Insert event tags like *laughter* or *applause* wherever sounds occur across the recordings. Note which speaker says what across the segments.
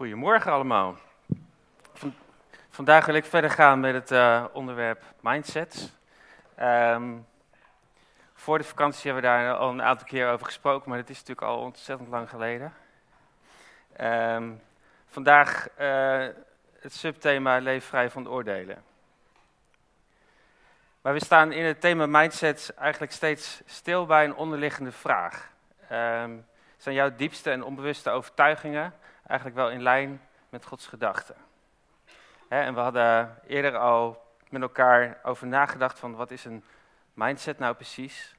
Speaker 1: Goedemorgen allemaal. vandaag wil ik verder gaan met het uh, onderwerp mindsets. Ehm, voor de vakantie hebben we daar al een aantal keer over gesproken, maar dat is natuurlijk al ontzettend lang geleden. Ehm, vandaag uh, het subthema leef vrij van oordelen. Maar we staan in het thema mindsets eigenlijk steeds stil bij een onderliggende vraag. Um, zijn jouw diepste en onbewuste overtuigingen eigenlijk wel in lijn met Gods gedachten? en we hadden eerder al met elkaar over nagedacht van wat is een mindset nou precies?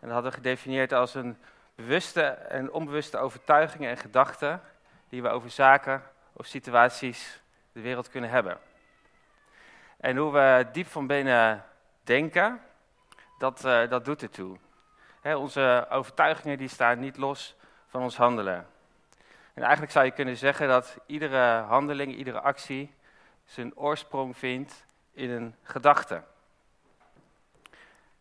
Speaker 1: En dat hadden we gedefinieerd als een bewuste en onbewuste overtuigingen en gedachten die we over zaken of situaties de wereld kunnen hebben. En hoe we diep van binnen denken, dat, uh, dat doet ertoe. He, onze overtuigingen die staan niet los van ons handelen. En eigenlijk zou je kunnen zeggen dat iedere handeling, iedere actie zijn oorsprong vindt in een gedachte.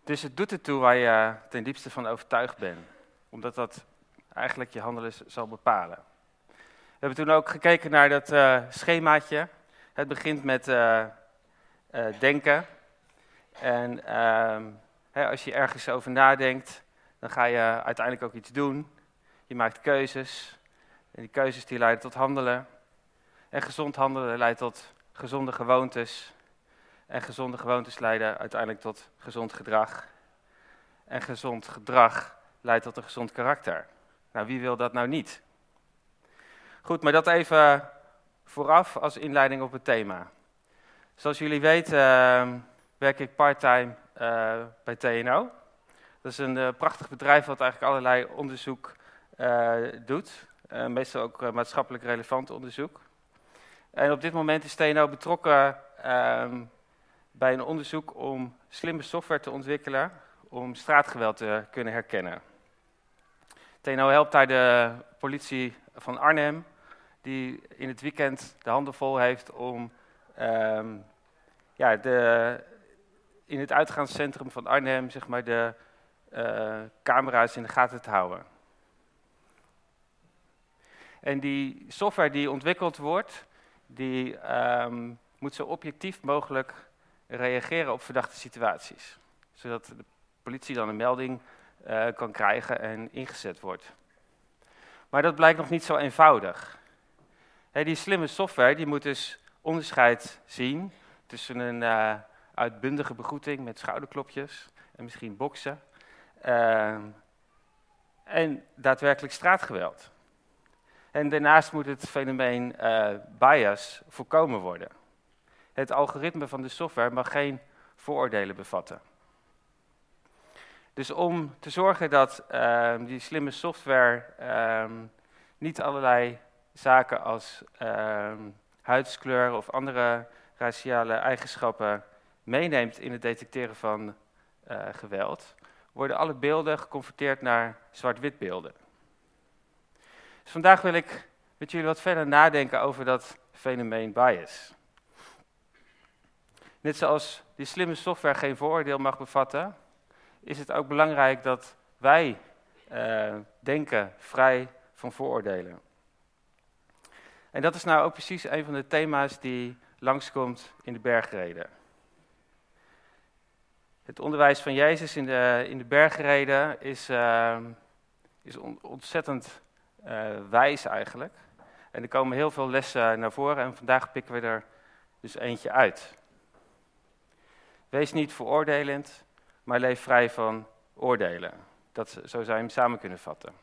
Speaker 1: Dus het doet ertoe waar je ten diepste van overtuigd bent, omdat dat eigenlijk je handelen zal bepalen. We hebben toen ook gekeken naar dat uh, schemaatje. Het begint met uh, uh, denken. En ehm, hè, als je ergens over nadenkt, dan ga je uiteindelijk ook iets doen. Je maakt keuzes. En die keuzes die leiden tot handelen. En gezond handelen leidt tot gezonde gewoontes. En gezonde gewoontes leiden uiteindelijk tot gezond gedrag. En gezond gedrag leidt tot een gezond karakter. Nou, wie wil dat nou niet? Goed, maar dat even vooraf als inleiding op het thema. Zoals jullie weten uh, werk ik parttime uh, bij TNO. Dat is een uh, prachtig bedrijf wat eigenlijk allerlei onderzoek uh, doet. Uh, meestal ook uh, maatschappelijk relevant onderzoek. En op dit moment is TNO betrokken um, bij een onderzoek om slimme software te ontwikkelen om straatgeweld te kunnen herkennen. TNO helpt daar de politie van Arnhem, die in het weekend de handen vol heeft om um, ja, de, in het uitgaanscentrum van Arnhem zeg maar, de uh, camera's in de gaten te houden. En die software die ontwikkeld wordt, die um, moet zo objectief mogelijk reageren op verdachte situaties. Zodat de politie dan een melding uh, kan krijgen en ingezet wordt. Maar dat blijkt nog niet zo eenvoudig. Die slimme software die moet dus onderscheid zien tussen een uh, uitbundige begroeting met schouderklopjes en misschien boksen. Uh, en daadwerkelijk straatgeweld. En daarnaast moet het fenomeen uh, bias voorkomen worden. Het algoritme van de software mag geen vooroordelen bevatten. Dus om te zorgen dat uh, die slimme software uh, niet allerlei zaken als uh, huidskleur of andere raciale eigenschappen meeneemt in het detecteren van uh, geweld, worden alle beelden geconverteerd naar zwart-wit beelden. Dus vandaag wil ik met jullie wat verder nadenken over dat fenomeen bias. Net zoals die slimme software geen vooroordeel mag bevatten, is het ook belangrijk dat wij uh, denken vrij van vooroordelen. En dat is nou ook precies een van de thema's die langskomt in de bergreden. Het onderwijs van Jezus in de, in de bergreden is, uh, is on, ontzettend wijs eigenlijk. En er komen heel veel lessen naar voren en vandaag pikken we er dus eentje uit. Wees niet veroordelend, maar leef vrij van oordelen. Dat, zo zou je hem samen kunnen vatten.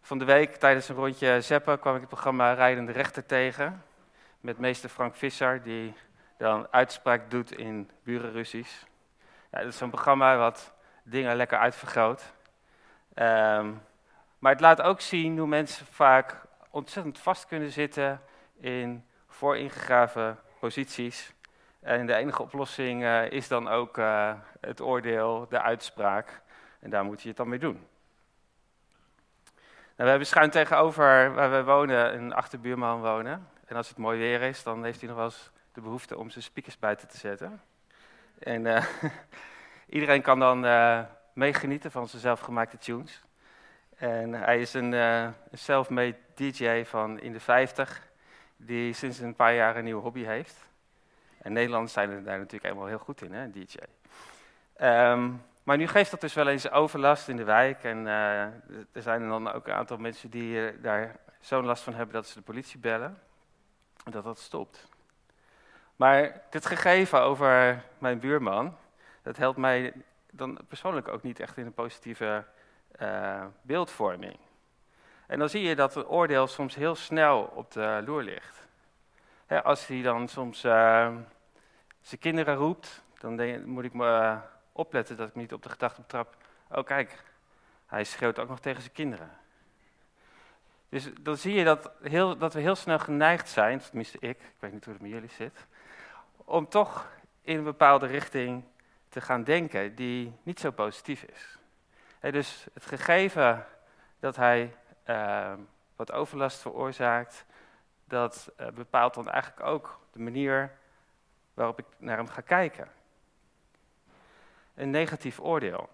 Speaker 1: Van de week tijdens een rondje zeppen kwam ik het programma Rijdende Rechter tegen. Met meester Frank Visser, die dan uitspraak doet in burenrussies. Ja, dat is een programma wat dingen lekker uitvergroot. Um, maar het laat ook zien hoe mensen vaak ontzettend vast kunnen zitten in vooringegraven posities. En de enige oplossing uh, is dan ook uh, het oordeel, de uitspraak. En daar moet je het dan mee doen. Nou, we hebben schuin tegenover waar we wonen een achterbuurman wonen. En als het mooi weer is, dan heeft hij nog wel eens de behoefte om zijn speakers buiten te zetten. En uh, *laughs* iedereen kan dan meegenieten van zijn zelfgemaakte tunes. En hij is een, uh, self-made DJ van in de 50, die sinds een paar jaar een nieuwe hobby heeft. En Nederlanders zijn er daar natuurlijk helemaal heel goed in, hè, DJ. Ehm, maar nu geeft dat dus wel eens overlast in de wijk. En uh, er zijn dan ook een aantal mensen die uh, daar zo'n last van hebben dat ze de politie bellen. En dat dat stopt. Maar dit gegeven over mijn buurman, dat helpt mij dan persoonlijk ook niet echt in een positieve uh, beeldvorming. En dan zie je dat het oordeel soms heel snel op de loer ligt. als hij dan soms uh, zijn kinderen roept, dan denk, moet ik me uh, opletten dat ik niet op de gedachte trap. Oh kijk, hij schreeuwt ook nog tegen zijn kinderen. Dus dan zie je dat, heel, dat we heel snel geneigd zijn, tenminste ik, ik weet niet hoe het met jullie zit, om toch in een bepaalde richting te gaan denken die niet zo positief is. dus het gegeven dat hij uh, wat overlast veroorzaakt, dat uh, bepaalt dan eigenlijk ook de manier waarop ik naar hem ga kijken. Een negatief oordeel.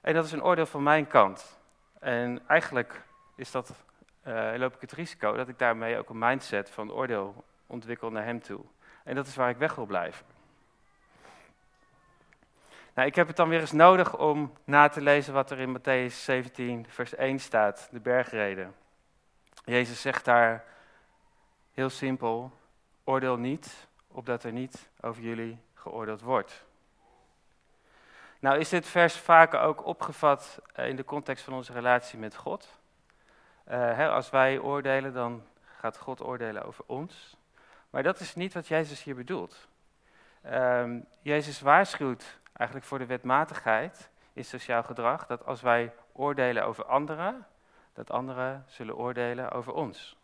Speaker 1: En dat is een oordeel van mijn kant. En eigenlijk is dat, uh, loop ik het risico dat ik daarmee ook een mindset van oordeel ontwikkel naar hem toe. En dat is waar ik weg wil blijven. Nou, ik heb het dan weer eens nodig om na te lezen wat er in Matthäus 17, vers 1 staat, de bergreden. Jezus zegt daar heel simpel, oordeel niet, opdat er niet over jullie geoordeeld wordt. Nou is dit vers vaak ook opgevat eh, in de context van onze relatie met God. Uh, hè, als wij oordelen, dan gaat God oordelen over ons. Maar dat is niet wat Jezus hier bedoelt. Um, Jezus waarschuwt eigenlijk voor de wetmatigheid in sociaal gedrag, dat als wij oordelen over anderen, dat anderen zullen oordelen over ons.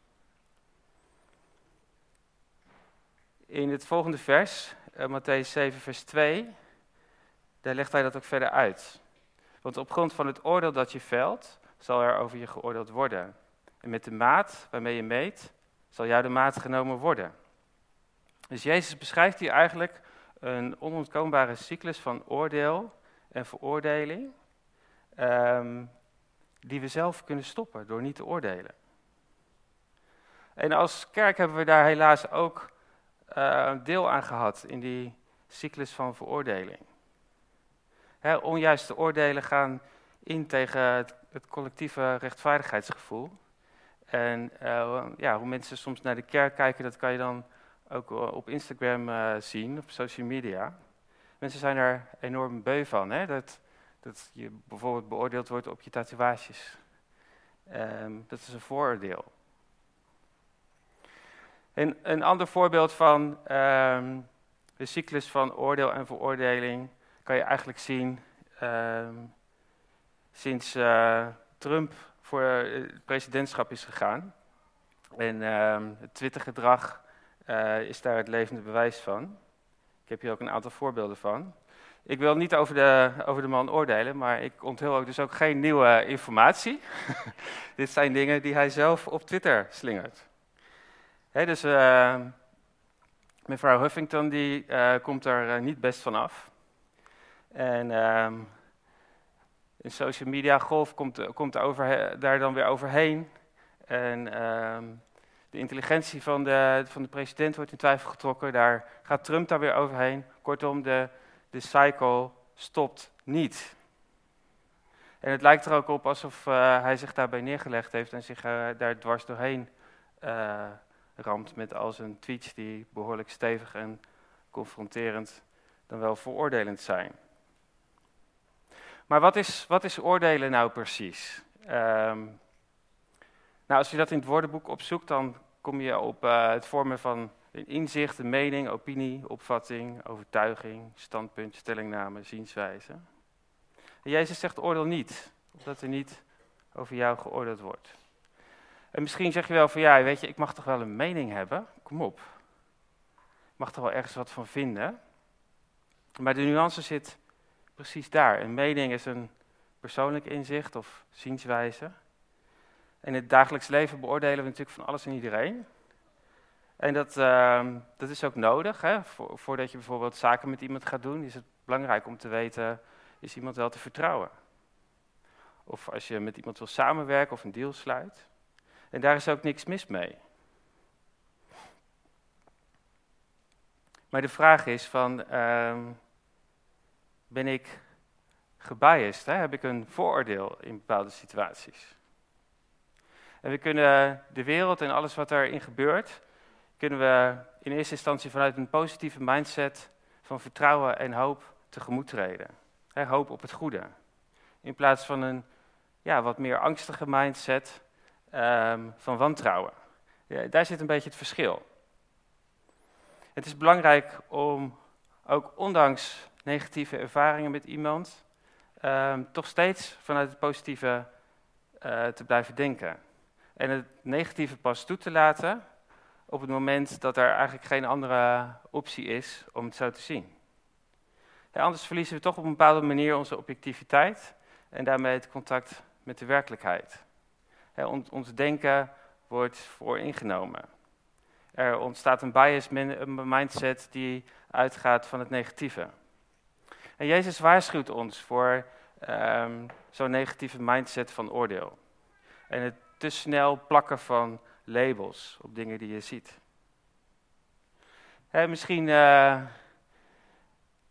Speaker 1: In het volgende vers, uh, Matthäus 7, vers 2, daar legt hij dat ook verder uit. Want op grond van het oordeel dat je velt, zal er over je geoordeeld worden. En met de maat waarmee je meet, zal jou de maat genomen worden. Dus Jezus beschrijft hier eigenlijk een onontkoombare cyclus van oordeel en veroordeling, ehm, die we zelf kunnen stoppen door niet te oordelen. En als kerk hebben we daar helaas ook uh, deel aan gehad in die cyclus van veroordeling. He, onjuiste oordelen gaan in tegen het, collectieve rechtvaardigheidsgevoel. En uh, ja, hoe mensen soms naar de kerk kijken, dat kan je dan ook eh, op Instagram uh, zien, op social media. Mensen zijn er enorm beu van, hè? Dat, dat je bijvoorbeeld beoordeeld wordt op je tatoeages. Um, dat is een vooroordeel. En een ander voorbeeld van um, de cyclus van oordeel en veroordeling kan je eigenlijk zien um, sinds uh, Trump voor het presidentschap is gegaan. En het Twittergedrag uh, is daar het levende bewijs van. Ik heb hier ook een aantal voorbeelden van. Ik wil niet over de, over de man oordelen, maar ik onthul ook dus ook geen nieuwe informatie. *laughs* Dit zijn dingen die hij zelf op Twitter slingert. dus uh, mevrouw Huffington die, uh, komt er niet best van af. En um, in social media golf komt, komt daar dan weer overheen. En um, de intelligentie van de, van de president wordt in twijfel getrokken. Daar gaat Trump daar weer overheen. Kortom, de, de cycle stopt niet. En het lijkt er ook op alsof uh, hij zich daarbij neergelegd heeft en zich uh, daar dwars doorheen uh, ramt met al zijn tweets die behoorlijk stevig en confronterend dan wel veroordelend zijn. Maar wat is, wat is oordelen nou precies? Um, nou, als je dat in het woordenboek opzoekt, dan kom je op uh, het vormen van een inzicht, een mening, opinie, opvatting, overtuiging, standpunt, stellingname, zienswijze. En Jezus zegt oordeel niet, omdat er niet over jou geoordeeld wordt. En misschien zeg je wel van ja, weet je, ik mag toch wel een mening hebben? Kom op. Ik mag er wel ergens wat van vinden. Maar de nuance zit precies daar. Een mening is een persoonlijk inzicht of zienswijze. In het dagelijks leven beoordelen we natuurlijk van alles en iedereen. En dat, uh, dat is ook nodig. Hè? voordat je bijvoorbeeld zaken met iemand gaat doen, is het belangrijk om te weten, is iemand wel te vertrouwen? of als je met iemand wil samenwerken of een deal sluit. En daar is ook niks mis mee. Maar de vraag is van, ehm, ben ik gebiased? Hè? Heb ik een vooroordeel in bepaalde situaties? En we kunnen de wereld en alles wat erin gebeurt, kunnen we in eerste instantie vanuit een positieve mindset van vertrouwen en hoop tegemoet treden. hoop op het goede. In plaats van een ja, wat meer angstige mindset ehm, van wantrouwen. Ja, daar zit een beetje het verschil. Het is belangrijk om ook ondanks negatieve ervaringen met iemand, ehm, toch steeds vanuit het positieve uh, te blijven denken. En het negatieve pas toe te laten op het moment dat er eigenlijk geen andere optie is om het zo te zien. Anders verliezen we toch op een bepaalde manier onze objectiviteit en daarmee het contact met de werkelijkheid. ons denken wordt vooringenomen. Er ontstaat een bias een mindset die uitgaat van het negatieve. En Jezus waarschuwt ons voor um, zo'n negatieve mindset van oordeel. En het te snel plakken van labels op dingen die je ziet. misschien uh,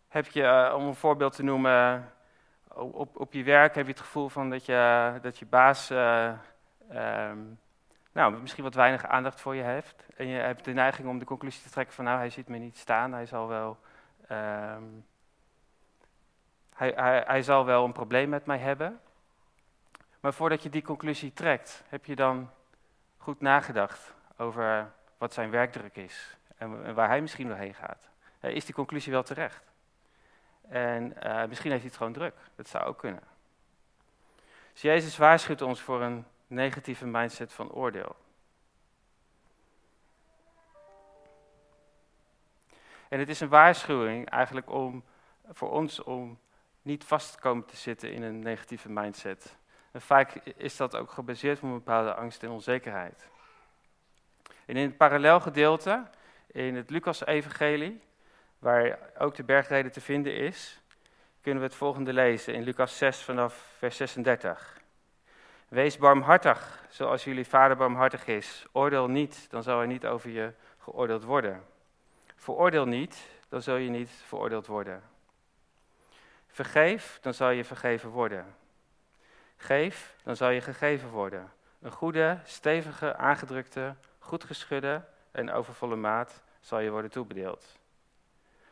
Speaker 1: heb je, uh, om een voorbeeld te noemen, op, op je werk heb je het gevoel van dat je, dat je baas uh, um, nou, misschien wat weinig aandacht voor je heeft. En je hebt de neiging om de conclusie te trekken van nou, hij ziet me niet staan, hij zal wel, um, hij, hij, hij zal wel een probleem met mij hebben. Maar voordat je die conclusie trekt, heb je dan goed nagedacht over wat zijn werkdruk is en, waar hij misschien wel heen gaat. is die conclusie wel terecht? En uh, misschien heeft hij het gewoon druk. Dat zou ook kunnen. Dus Jezus waarschuwt ons voor een negatieve mindset van oordeel. En het is een waarschuwing eigenlijk om, voor ons om niet vast te komen te zitten in een negatieve mindset. En vaak is dat ook gebaseerd op een bepaalde angst en onzekerheid. En in het parallelgedeelte, in het Lucas-evangelie, waar ook de bergreden te vinden is, kunnen we het volgende lezen in Lucas 6 vanaf vers 36. Wees barmhartig, zoals jullie vader barmhartig is. Oordeel niet, dan zal er niet over je geoordeeld worden. Veroordeel niet, dan zul je niet veroordeeld worden. Vergeef, dan zal je vergeven worden. Geef, dan zal je gegeven worden. Een goede, stevige, aangedrukte, goed geschudde en overvolle maat zal je worden toebedeeld.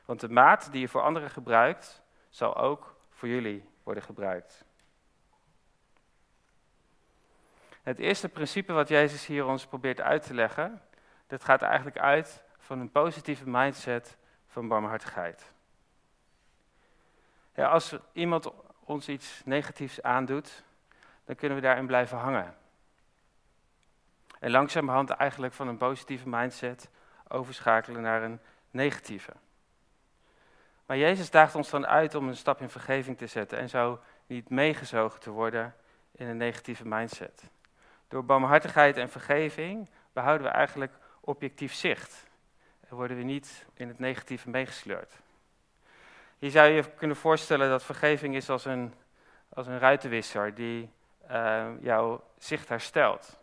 Speaker 1: Want de maat die je voor anderen gebruikt, zal ook voor jullie worden gebruikt. Het eerste principe wat Jezus hier ons probeert uit te leggen, dat gaat eigenlijk uit van een positieve mindset van barmhartigheid. Ja, als iemand ons iets negatiefs aandoet, dan kunnen we daarin blijven hangen. En langzamerhand eigenlijk van een positieve mindset overschakelen naar een negatieve. Maar Jezus daagt ons dan uit om een stap in vergeving te zetten en zo niet meegezogen te worden in een negatieve mindset. Door barmhartigheid en vergeving behouden we eigenlijk objectief zicht. En worden we niet in het negatieve meegesleurd. Hier zou je kunnen voorstellen dat vergeving is als een, als een ruitenwisser die uh, jouw zicht herstelt.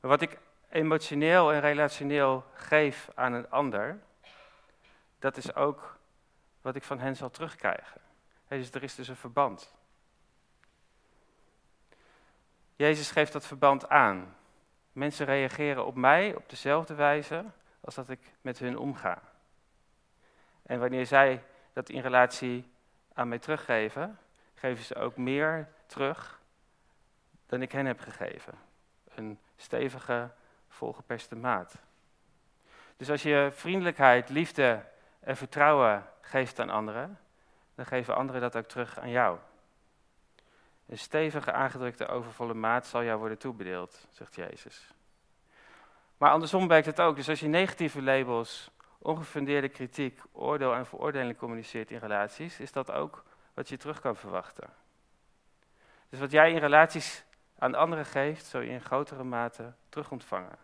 Speaker 1: Maar wat ik emotioneel en relationeel geef aan een ander, dat is ook wat ik van hen zal terugkrijgen. dus er is dus een verband. Jezus geeft dat verband aan. Mensen reageren op mij op dezelfde wijze als dat ik met hun omga. En wanneer zij dat in relatie aan mij teruggeven, geven ze ook meer terug dan ik hen heb gegeven. Een stevige, volgeperste maat. Dus als je vriendelijkheid, liefde en vertrouwen geeft aan anderen, dan geven anderen dat ook terug aan jou. Een stevige, aangedrukte, overvolle maat zal jou worden toebedeeld, zegt Jezus. Maar andersom werkt het ook. Dus als je negatieve labels, ongefundeerde kritiek, oordeel en veroordeling communiceert in relaties, is dat ook wat je terug kan verwachten. Dus wat jij in relaties aan anderen geeft, zul je in grotere mate terug ontvangen.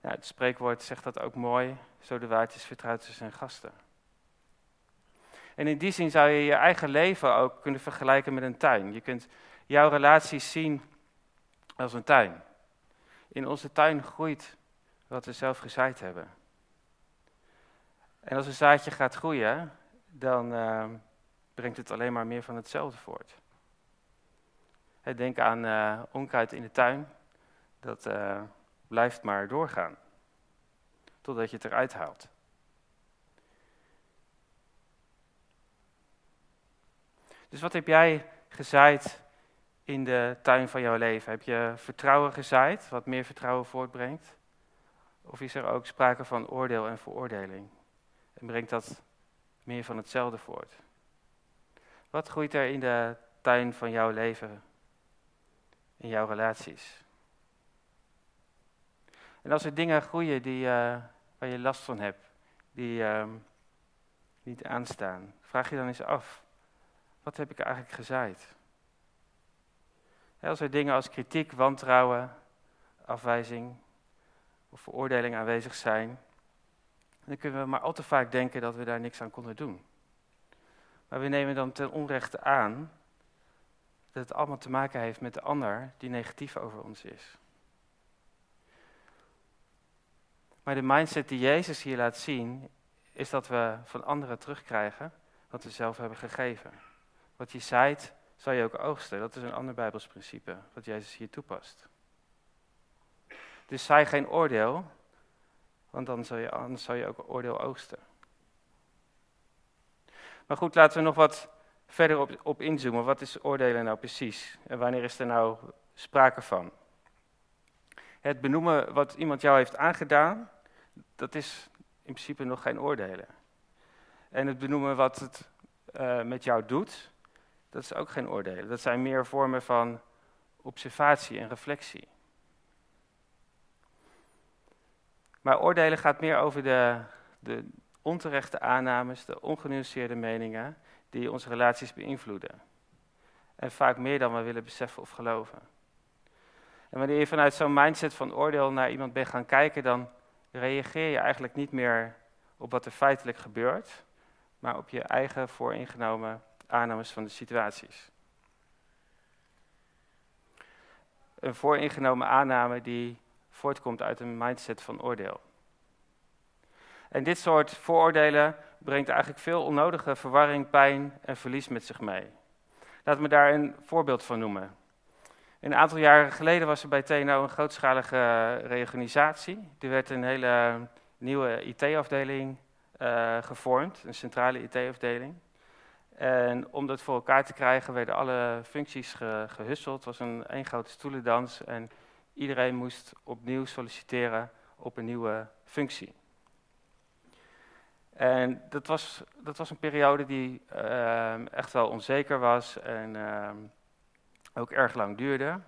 Speaker 1: Ja, het spreekwoord zegt dat ook mooi, zo de waardjes vertrouwt ze zijn gasten. En in die zin zou je je eigen leven ook kunnen vergelijken met een tuin. Je kunt jouw relaties zien als een tuin. In onze tuin groeit wat we zelf gezaaid hebben. En als een zaadje gaat groeien, dan uh, brengt het alleen maar meer van hetzelfde voort. Denk aan uh, onkruid in de tuin. Dat uh, blijft maar doorgaan. Totdat je het eruit haalt. Dus wat heb jij gezaaid in de tuin van jouw leven? Heb je vertrouwen gezaaid, wat meer vertrouwen voortbrengt? Of is er ook sprake van oordeel en veroordeling? En brengt dat meer van hetzelfde voort? Wat groeit er in de tuin van jouw leven, in jouw relaties? En als er dingen groeien die, uh, waar je last van hebt, die uh, niet aanstaan, vraag je dan eens af, wat heb ik eigenlijk gezaaid? Als er dingen als kritiek, wantrouwen, afwijzing of veroordeling aanwezig zijn, dan kunnen we maar al te vaak denken dat we daar niks aan konden doen. Maar we nemen dan ten onrechte aan dat het allemaal te maken heeft met de ander die negatief over ons is. Maar de mindset die Jezus hier laat zien, is dat we van anderen terugkrijgen wat we zelf hebben gegeven. Wat je zaait, zal je ook oogsten. Dat is een ander Bijbels principe, wat Jezus hier toepast. Dus zaai geen oordeel, want dan zal je, anders zal je ook oordeel oogsten. Maar goed, laten we nog wat verder op, op inzoomen. Wat is oordelen nou precies? En wanneer is er nou sprake van? Het benoemen wat iemand jou heeft aangedaan, dat is in principe nog geen oordelen. En het benoemen wat het uh, met jou doet, dat is ook geen oordelen. Dat zijn meer vormen van observatie en reflectie. Maar oordelen gaat meer over de, de onterechte aannames, de ongenuanceerde meningen die onze relaties beïnvloeden. En vaak meer dan we willen beseffen of geloven. En wanneer je vanuit zo'n mindset van oordeel naar iemand bent gaan kijken, dan reageer je eigenlijk niet meer op wat er feitelijk gebeurt, maar op je eigen vooringenomen aannames van de situaties. Een vooringenomen aanname die voortkomt uit een mindset van oordeel. En dit soort vooroordelen brengt eigenlijk veel onnodige verwarring, pijn en verlies met zich mee. Laat me daar een voorbeeld van noemen. Een aantal jaren geleden was er bij TNO een grootschalige reorganisatie. Er werd een hele nieuwe IT-afdeling eh, gevormd, een centrale IT-afdeling. En om dat voor elkaar te krijgen werden alle functies ge gehusseld. Het was een één grote stoelendans en iedereen moest opnieuw solliciteren op een nieuwe functie. En dat was, dat was een periode die uh, echt wel onzeker was en uh, ook erg lang duurde.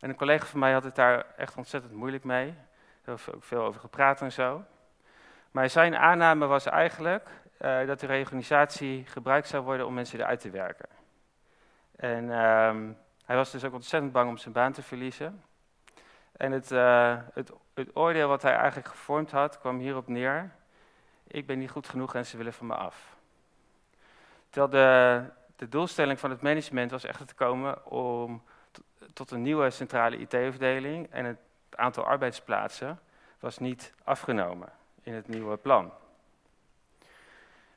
Speaker 1: En een collega van mij had het daar echt ontzettend moeilijk mee. Daar hebben ook veel over gepraat en zo. Maar zijn aanname was eigenlijk uh, dat de reorganisatie gebruikt zou worden om mensen eruit te werken. En um, hij was dus ook ontzettend bang om zijn baan te verliezen. En het, uh, het, het oordeel wat hij eigenlijk gevormd had, kwam hierop neer. Ik ben niet goed genoeg en ze willen van me af. Terwijl de, de doelstelling van het management was echt te komen om tot een nieuwe centrale IT-afdeling en het aantal arbeidsplaatsen was niet afgenomen in het nieuwe plan.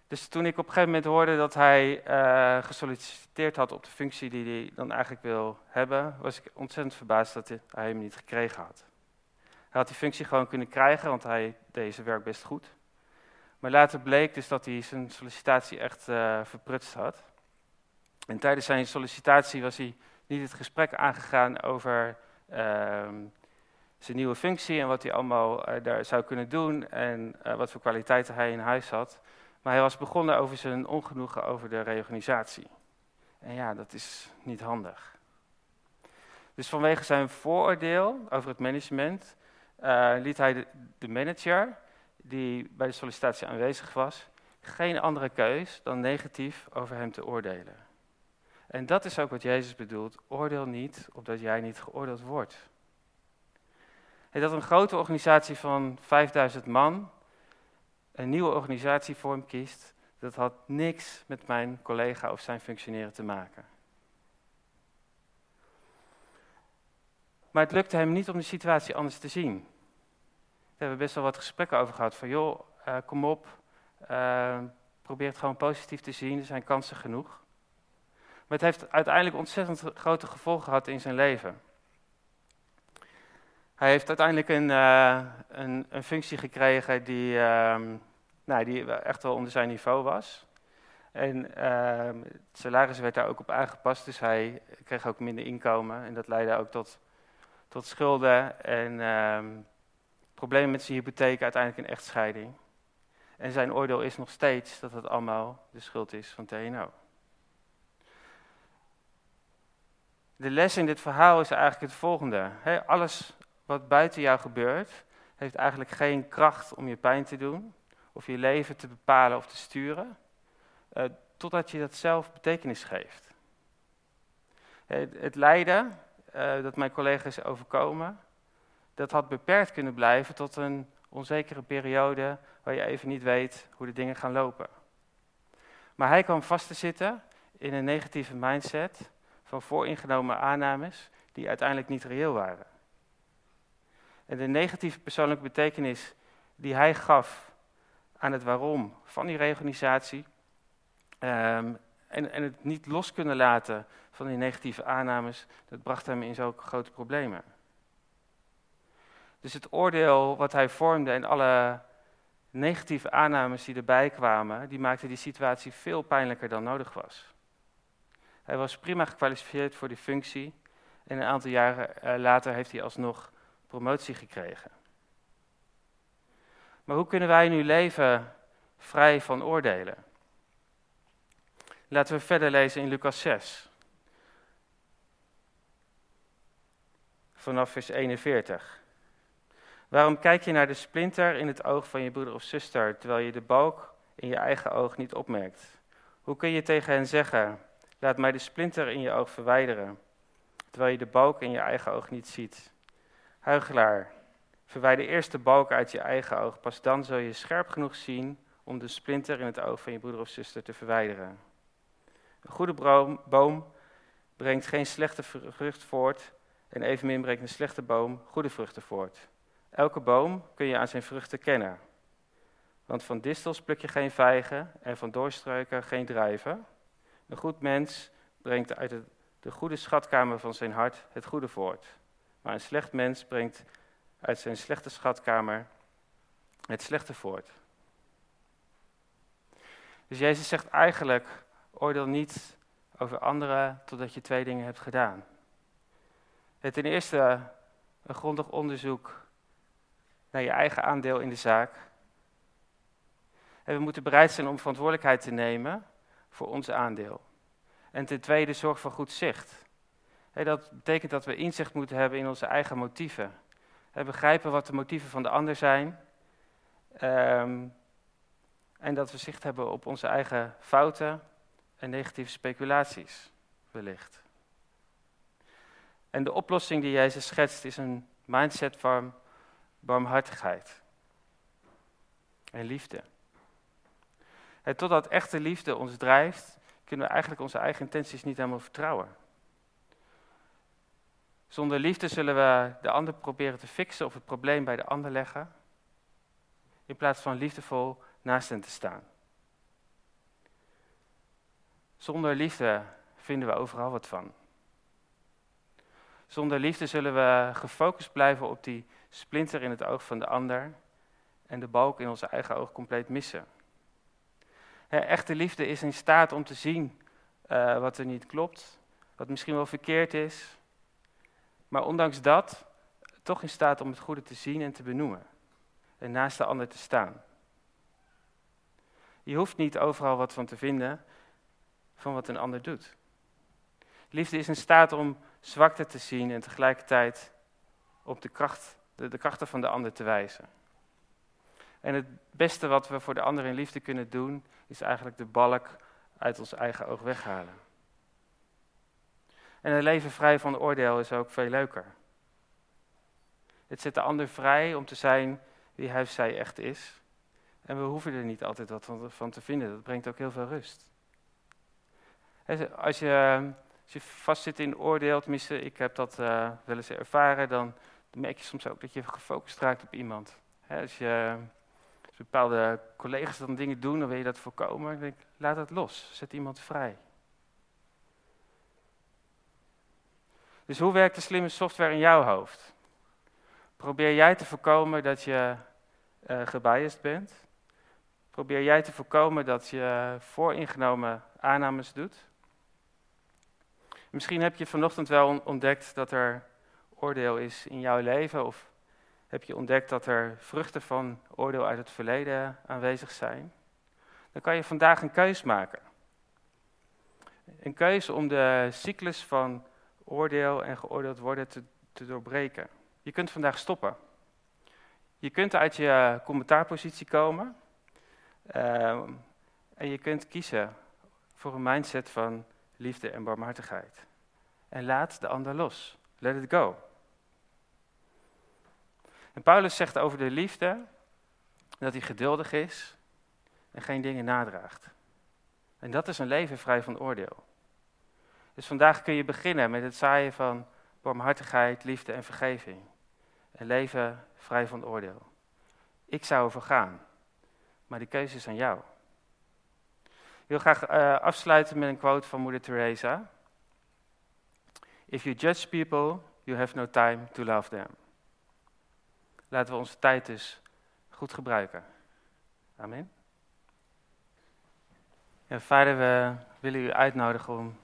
Speaker 1: Dus toen ik op een gegeven moment hoorde dat hij uh, gesolliciteerd had op de functie die hij dan eigenlijk wil hebben, was ik ontzettend verbaasd dat hij hem niet gekregen had. Hij had die functie gewoon kunnen krijgen, want hij deed zijn werk best goed. Maar later bleek dus dat hij zijn sollicitatie echt uh, verprutst had. En tijdens zijn sollicitatie was hij niet het gesprek aangegaan over uh, zijn nieuwe functie en wat hij allemaal uh, daar zou kunnen doen en wat voor kwaliteiten hij in huis had. Maar hij was begonnen over zijn ongenoegen over de reorganisatie. En ja, dat is niet handig. Dus vanwege zijn vooroordeel over het management liet hij de, manager, die bij de sollicitatie aanwezig was, geen andere keus dan negatief over hem te oordelen. En dat is ook wat Jezus bedoelt. Oordeel niet, opdat jij niet geoordeeld wordt. Hey, dat een grote organisatie van 5000 man een nieuwe organisatievorm kiest, Dat had niks met mijn collega of zijn functioneren te maken. Maar het lukte hem niet om de situatie anders te zien. Daar hebben best wel wat gesprekken over gehad. Van joh, uh, kom op, uh, probeer het gewoon positief te zien. Er zijn kansen genoeg. Maar het heeft uiteindelijk ontzettend grote gevolgen gehad in zijn leven. Hij heeft uiteindelijk een, uh, een, een, functie gekregen die, uh, nou, die echt wel onder zijn niveau was. En uh, het salaris werd daar ook op aangepast, dus hij kreeg ook minder inkomen. En dat leidde ook tot, tot schulden en ehm, problemen met zijn hypotheek, uiteindelijk een echtscheiding. En zijn oordeel is nog steeds dat het allemaal de schuld is van TNO. De les in dit verhaal is eigenlijk het volgende. alles wat buiten jou gebeurt, heeft eigenlijk geen kracht om je pijn te doen, of je leven te bepalen of te sturen, uh, totdat je dat zelf betekenis geeft. Het, lijden uh, dat mijn collega's overkomen, dat had beperkt kunnen blijven tot een onzekere periode waar je even niet weet hoe de dingen gaan lopen. Maar hij kwam vast te zitten in een negatieve mindset van vooringenomen aannames die uiteindelijk niet reëel waren. En de negatieve persoonlijke betekenis die hij gaf aan het waarom van die reorganisatie. Um, en, en, het niet los kunnen laten van die negatieve aannames, dat bracht hem in zulke grote problemen. Dus het oordeel wat hij vormde en alle negatieve aannames die erbij kwamen, die maakten die situatie veel pijnlijker dan nodig was. Hij was prima gekwalificeerd voor die functie en een aantal jaren eh, later heeft hij alsnog promotie gekregen. Maar hoe kunnen wij nu leven vrij van oordelen? Laten we verder lezen in Lucas 6. Vanaf vers 41. Waarom kijk je naar de splinter in het oog van je broeder of zuster, terwijl je de balk in je eigen oog niet opmerkt? Hoe kun je tegen hen zeggen, laat mij de splinter in je oog verwijderen, terwijl je de balk in je eigen oog niet ziet? Huigelaar, verwijder eerst de balk uit je eigen oog, pas dan zul je scherp genoeg zien om de splinter in het oog van je broeder of zuster te verwijderen. Een goede boom brengt geen slechte vrucht voort en evenmin brengt een slechte boom goede vruchten voort. Elke boom kun je aan zijn vruchten kennen. Want van distels pluk je geen vijgen en van doorstruiken geen druiven. Een goed mens brengt uit de goede schatkamer van zijn hart het goede voort. Maar een slecht mens brengt uit zijn slechte schatkamer het slechte voort. Dus Jezus zegt eigenlijk, oordeel niet over anderen totdat je twee dingen hebt gedaan. Het ten eerste een grondig onderzoek naar je eigen aandeel in de zaak. En we moeten bereid zijn om verantwoordelijkheid te nemen voor ons aandeel. En ten tweede, zorg voor goed zicht. dat betekent dat we inzicht moeten hebben in onze eigen motieven. Begrijpen wat de motieven van de ander zijn. Ehm, en dat we zicht hebben op onze eigen fouten en negatieve speculaties, wellicht. En de oplossing die Jezus schetst is een mindset van barmhartigheid en liefde. En totdat echte liefde ons drijft, kunnen we eigenlijk onze eigen intenties niet helemaal vertrouwen. Zonder liefde zullen we de ander proberen te fixen of het probleem bij de ander leggen, in plaats van liefdevol naast hen te staan. Zonder liefde vinden we overal wat van. Zonder liefde zullen we gefocust blijven op die splinter in het oog van de ander en de balk in onze eigen oog compleet missen. echte liefde is in staat om te zien uh, wat er niet klopt, wat misschien wel verkeerd is, maar ondanks dat toch in staat om het goede te zien en te benoemen en naast de ander te staan. Je hoeft niet overal wat van te vinden van wat een ander doet. Liefde is in staat om zwakte te zien en tegelijkertijd op de, kracht, de, krachten van de ander te wijzen. En het beste wat we voor de ander in liefde kunnen doen, is eigenlijk de balk uit ons eigen oog weghalen. En een leven vrij van oordeel is ook veel leuker. Het zet de ander vrij om te zijn wie hij of zij echt is. En we hoeven er niet altijd wat van te vinden. Dat brengt ook heel veel rust. Als je, als je vastzit in oordeel, tenminste, ik heb dat uh, wel eens ervaren, dan merk je soms ook dat je gefocust raakt op iemand. als, je, bepaalde collega's dan dingen doen, dan wil je dat voorkomen. Dan denk ik, laat het los, zet iemand vrij. Dus hoe werkt de slimme software in jouw hoofd? Probeer jij te voorkomen dat je uh, gebiased bent? Probeer jij te voorkomen dat je vooringenomen aannames doet? Misschien heb je vanochtend wel ontdekt dat er oordeel is in jouw leven, of heb je ontdekt dat er vruchten van oordeel uit het verleden aanwezig zijn. Dan kan je vandaag een keus maken. Een keuze om de cyclus van oordeel en geoordeeld worden te, te doorbreken. Je kunt vandaag stoppen. Je kunt uit je commentaarpositie komen ehm, en je kunt kiezen voor een mindset van liefde en barmhartigheid. En laat de ander los. Let it go. En Paulus zegt over de liefde dat hij geduldig is en geen dingen nadraagt. En dat is een leven vrij van oordeel. Dus vandaag kun je beginnen met het zaaien van barmhartigheid, liefde en vergeving. Een leven vrij van oordeel. Ik zou ervoor gaan, maar die keuze is aan jou. Ik wil graag uh, afsluiten met een quote van moeder Teresa. If you judge people, you have no time to love them. Laten we onze tijd dus goed gebruiken. Amen. Ja, vader, we willen u uitnodigen om,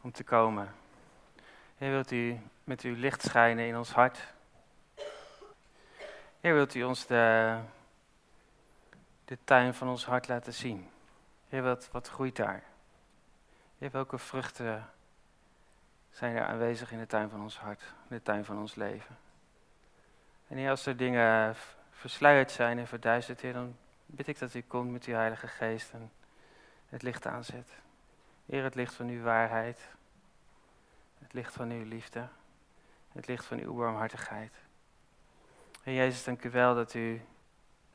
Speaker 1: om te komen. Heer, wilt u met uw licht schijnen in ons hart. Heer, wilt u ons de, de tuin van ons hart laten zien. Heer, wat, wat groeit daar? Heer, welke vruchten zijn er aanwezig in de tuin van ons hart, in de tuin van ons leven. En als er dingen versluierd zijn en verduisterd, Heer, dan bid ik dat u komt met uw Heilige Geest en het licht aanzet. Heer, het licht van uw waarheid, het licht van uw liefde, het licht van uw warmhartigheid. Heer Jezus, dank u wel dat u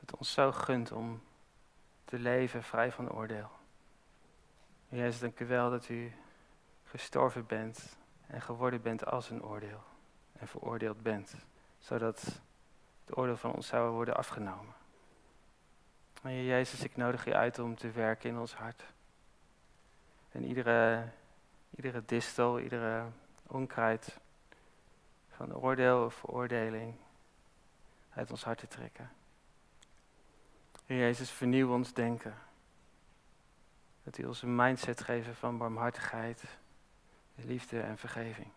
Speaker 1: het ons zo gunt om te leven vrij van oordeel. Heer Jezus, dank u wel dat u gestorven bent en geworden bent als een oordeel en veroordeeld bent, zodat het oordeel van ons zou worden afgenomen. Heer Jezus, ik nodig u uit om te werken in ons hart. En iedere, iedere distel, iedere onkruid van oordeel of veroordeling uit ons hart te trekken. Heer Jezus, vernieuw ons denken. Dat u ons een mindset geeft van barmhartigheid, liefde en vergeving.